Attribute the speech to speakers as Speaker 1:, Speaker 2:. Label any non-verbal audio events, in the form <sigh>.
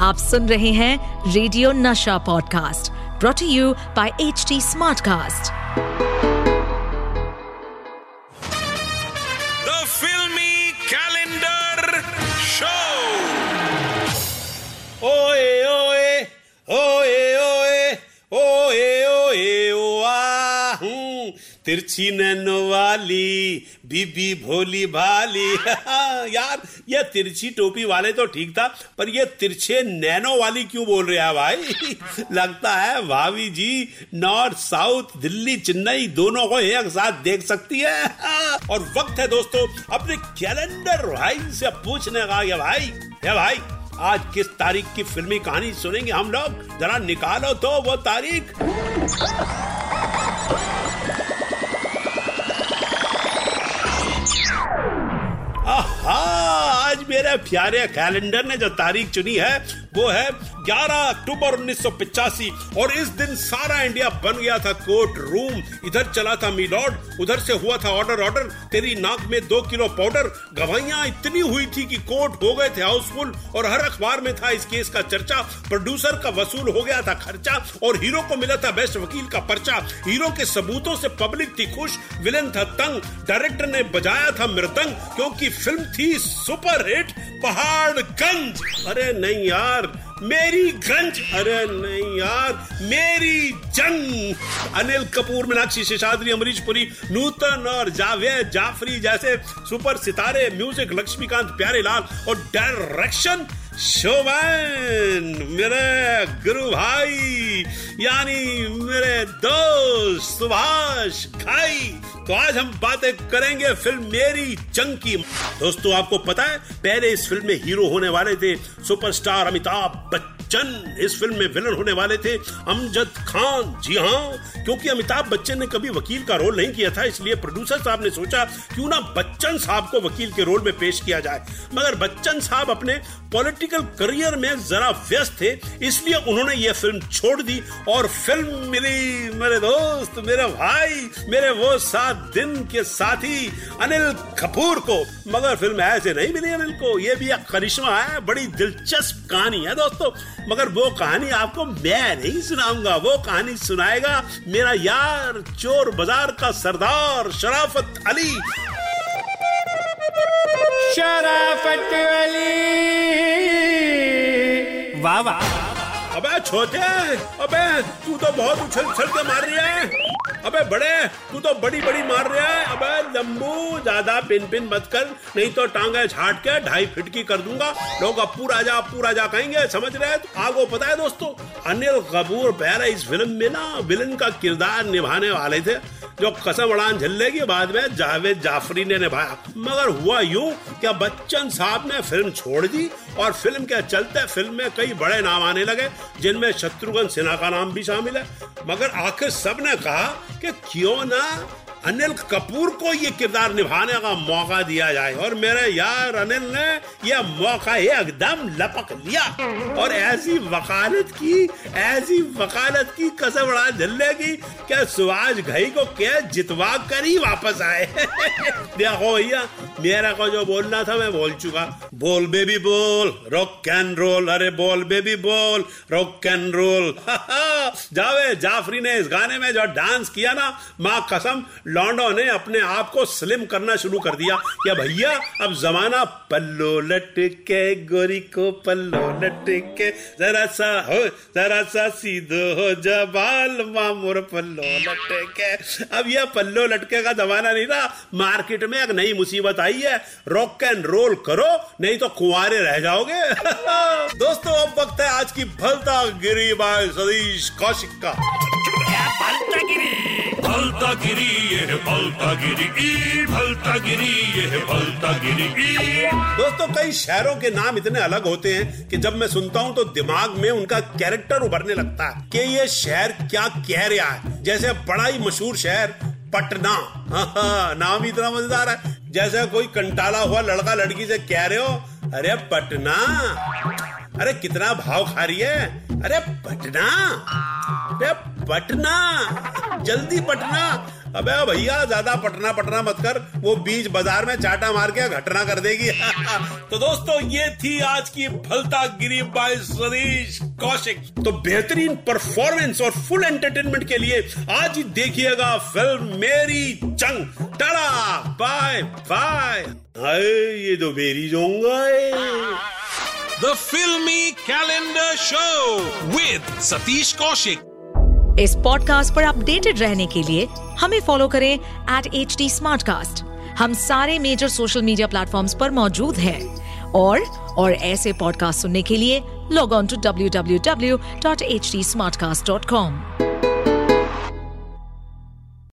Speaker 1: आप सुन रहे हैं radio Nasha podcast brought you by H T Smartcast
Speaker 2: the Filmi calendar show
Speaker 3: ओए ओए तिरछी नैनो वाली, बीबी भोली भाली। <laughs> यार, ये तिरछी टोपी वाले तो ठीक था, पर ये तिरछे नैनो वाली क्यों बोल रहे हैं भाई? <laughs> लगता है भाभी जी नॉर्थ साउथ, दिल्ली, चेन्नई दोनों को एक साथ देख सकती है। <laughs> और वक्त है दोस्तों, अपने कैलेंडर भाई से पूछने का, ये भाई ये भाई, आज किस तारीख की फिल्मी कहानी सुनेंगे हम लोग? जरा निकालो तो वो तारीख। मेरे प्यारे कैलेंडर ने जो तारीख चुनी है वो है 11 अक्टूबर उन्नीस और इस दिन सारा इंडिया बन गया था कोर्ट रूम। इधर चला था मिलॉर्ड, उधर से हुआ था ऑर्डर ऑर्डर तेरी नाक में दो किलो पाउडर गवाहियाँ इतनी हुई थी कि कोर्ट हो गए थे हाउसफुल, और हर अखबार में था इस केस का चर्चा। प्रोड्यूसर का वसूल हो गया था खर्चा, और हीरो को मिला था बेस्ट वकील का पर्चा। हीरो के सबूतों से पब्लिक थी खुश विलन था तंग। डायरेक्टर ने बजाया था मृतंग, क्योंकि फ़िल्म थी सुपर हिट पहाड़गंज। अरे नहीं यार मेरी गंज, अरे नहीं यार, मेरी जंग। अनिल कपूर, मीनाक्षी शेषाद्री अमरीश पुरी नूतन और जावेद जाफरी जैसे सुपर सितारे, म्यूज़िक, लक्ष्मीकांत प्यारेलाल और डायरेक्शन शोभन, मेरे गुरु भाई, यानी मेरे दोस्त सुभाष भाई। तो आज हम बातें करेंगे फ़िल्म मेरी जंग की दोस्तों, आपको पता है, पहले इस फ़िल्म में हीरो होने वाले थे सुपरस्टार अमिताभ बच्चन। इस फ़िल्म में विलन होने वाले थे अमजद खान। जी हाँ क्योंकि अमिताभ बच्चन ने कभी वकील का रोल नहीं किया था, इसलिए प्रोड्यूसर साहब ने सोचा, क्यों ना बच्चन साहब को वकील के रोल में पेश किया जाए। मगर बच्चन साहब अपने पॉलिटिकल करियर में जरा व्यस्त थे, इसलिए उन्होंने यह फ़िल्म छोड़ दी और फ़िल्म मिली मेरे दोस्त, मेरे भाई, मेरे वो सात दिन के साथी अनिल कपूर को। मगर फ़िल्म ऐसे नहीं मिली अनिल को। यह भी एक करिश्मा है, बड़ी दिलचस्प कहानी है दोस्तों। मगर वो कहानी आपको मैं नहीं सुनाऊँगा, वो कहानी सुनाएगा मेरा यार चोर बाज़ार का सरदार शराफत अली।
Speaker 4: शराफत अली वाह वाह।
Speaker 3: अबे छोटे, अबे, तू तो बहुत उछल उछल के मार रही है। अबे बड़े, तू तो बड़ी बड़ी मार रहा है। अबे लंबू, ज़्यादा पिन पिन मत कर, नहीं तो टांगे झाट के ढाई फिट की कर दूँगा। लोग अब पूरा जा पूरा जा कहेंगे, समझ रहे हैं? आपको पता है दोस्तों? अनिल कपूर पहले इस फ़िल्म में ना विलन का किरदार निभाने वाले थे। जो कसम उड़ान झल्ले की बाद में जावेद जाफरी ने निभाया। मगर हुआ यू क्या बच्चन साहब ने फ़िल्म छोड़ दी और फ़िल्म के चलते फ़िल्म में कई बड़े नाम आने लगे, जिनमें शत्रुघ्न सिन्हा का नाम भी शामिल है। मगर आखिर सबने कहा कि क्यों ना अनिल कपूर को ये किरदार निभाने का मौका दिया जाए। और मेरे यार अनिल ने यह मौका एकदम लपक लिया। और ऐसी वकालत की, ऐसी वकालत की कसम उड़ा झल्ले की क्या सुभाष घई को क्या जितवा कर ही वापस आए। <laughs> देखो भैया, मेरा को जो बोलना था मैं बोल चुका। बोल बेबी बोल रॉक कैन रोल अरे बोल बेबी बोल रॉक कैन रोल जावे, जाफरी ने इस गाने में जो डांस किया ना, माँ कसम लॉन्डो ने अपने आप को स्लिम करना शुरू कर दिया क्या भैया, अब जमाना पल्लो लटके, गोरी को पल्लो लटके, जरा सा हो, जरा सा सीधो हो जबाल मामूर पल्लो लटके। अब यह पल्लो लटके का जमाना नहीं रहा मार्केट में एक नई मुसीबत आई है। रॉक एंड रोल करो, नहीं तो कुंवारे रह जाओगे। <laughs> दोस्तों, अब वक्त है आज की भलता गिरी बाय सतीश कौशिक का
Speaker 2: भलता गिरी ये भलता गिरी ई भलता गिरी ये भलता गिरी ई
Speaker 3: दोस्तों कई शहरों के नाम इतने अलग होते हैं कि जब मैं सुनता हूँ तो दिमाग में उनका कैरेक्टर उभरने लगता है कि ये शहर क्या कह रहा है। जैसे बड़ा ही मशहूर शहर पटना। हाँ, हाँ, नाम ही इतना मज़ेदार है। जैसे कोई कंटाला हुआ लड़का लड़की से कह रहे हो अरे पटना? अरे कितना भाव खा रही है। अरे पटना। अरे पटना। जल्दी पटना। अबे भैया, ज़्यादा पटना पटना मत कर। वो बीच बाज़ार में चाटा मार के घटना कर देगी। <laughs> तो दोस्तों, ये थी आज की फलता गिरी बाय सतीश कौशिक। तो बेहतरीन परफॉर्मेंस और फुल एंटरटेनमेंट के लिए आज ही देखिएगा फ़िल्म मेरी जंग। टाटा बाय बाय ये तो मेरी जाऊँगा
Speaker 2: The Filmy Calendar Show with Satish Kaushik.
Speaker 1: इस पॉडकास्ट पर अपडेटेड रहने के लिए हमें फॉलो करें एट एच डी हम सारे मेजर सोशल मीडिया प्लेटफॉर्म पर मौजूद हैं। और और ऐसे पॉडकास्ट सुनने के लिए log on to W W W dot H D smartcast dot com